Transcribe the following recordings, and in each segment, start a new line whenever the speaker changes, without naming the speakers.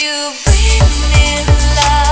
You bring me love.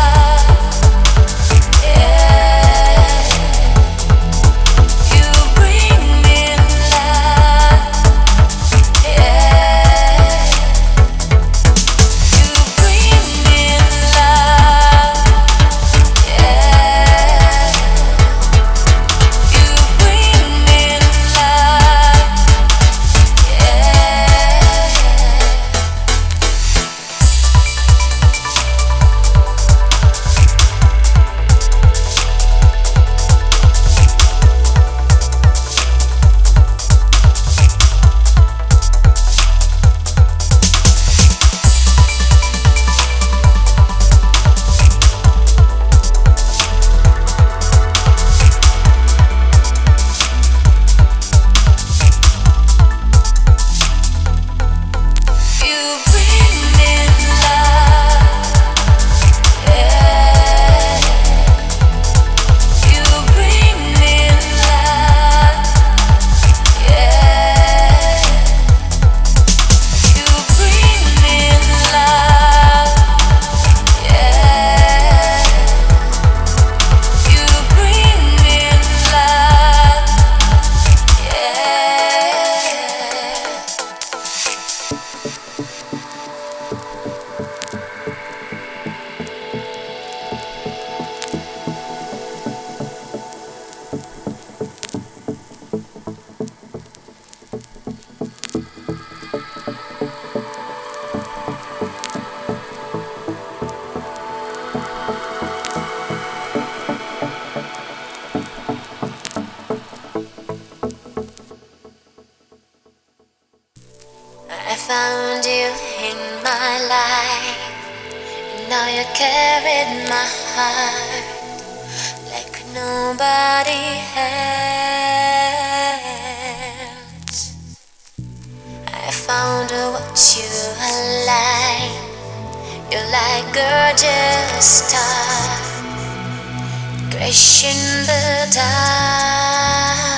found you in my life. And now you carried my heart like nobody else. I found what you are like. You're like gorgeous star, crashing the dark.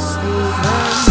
sleep.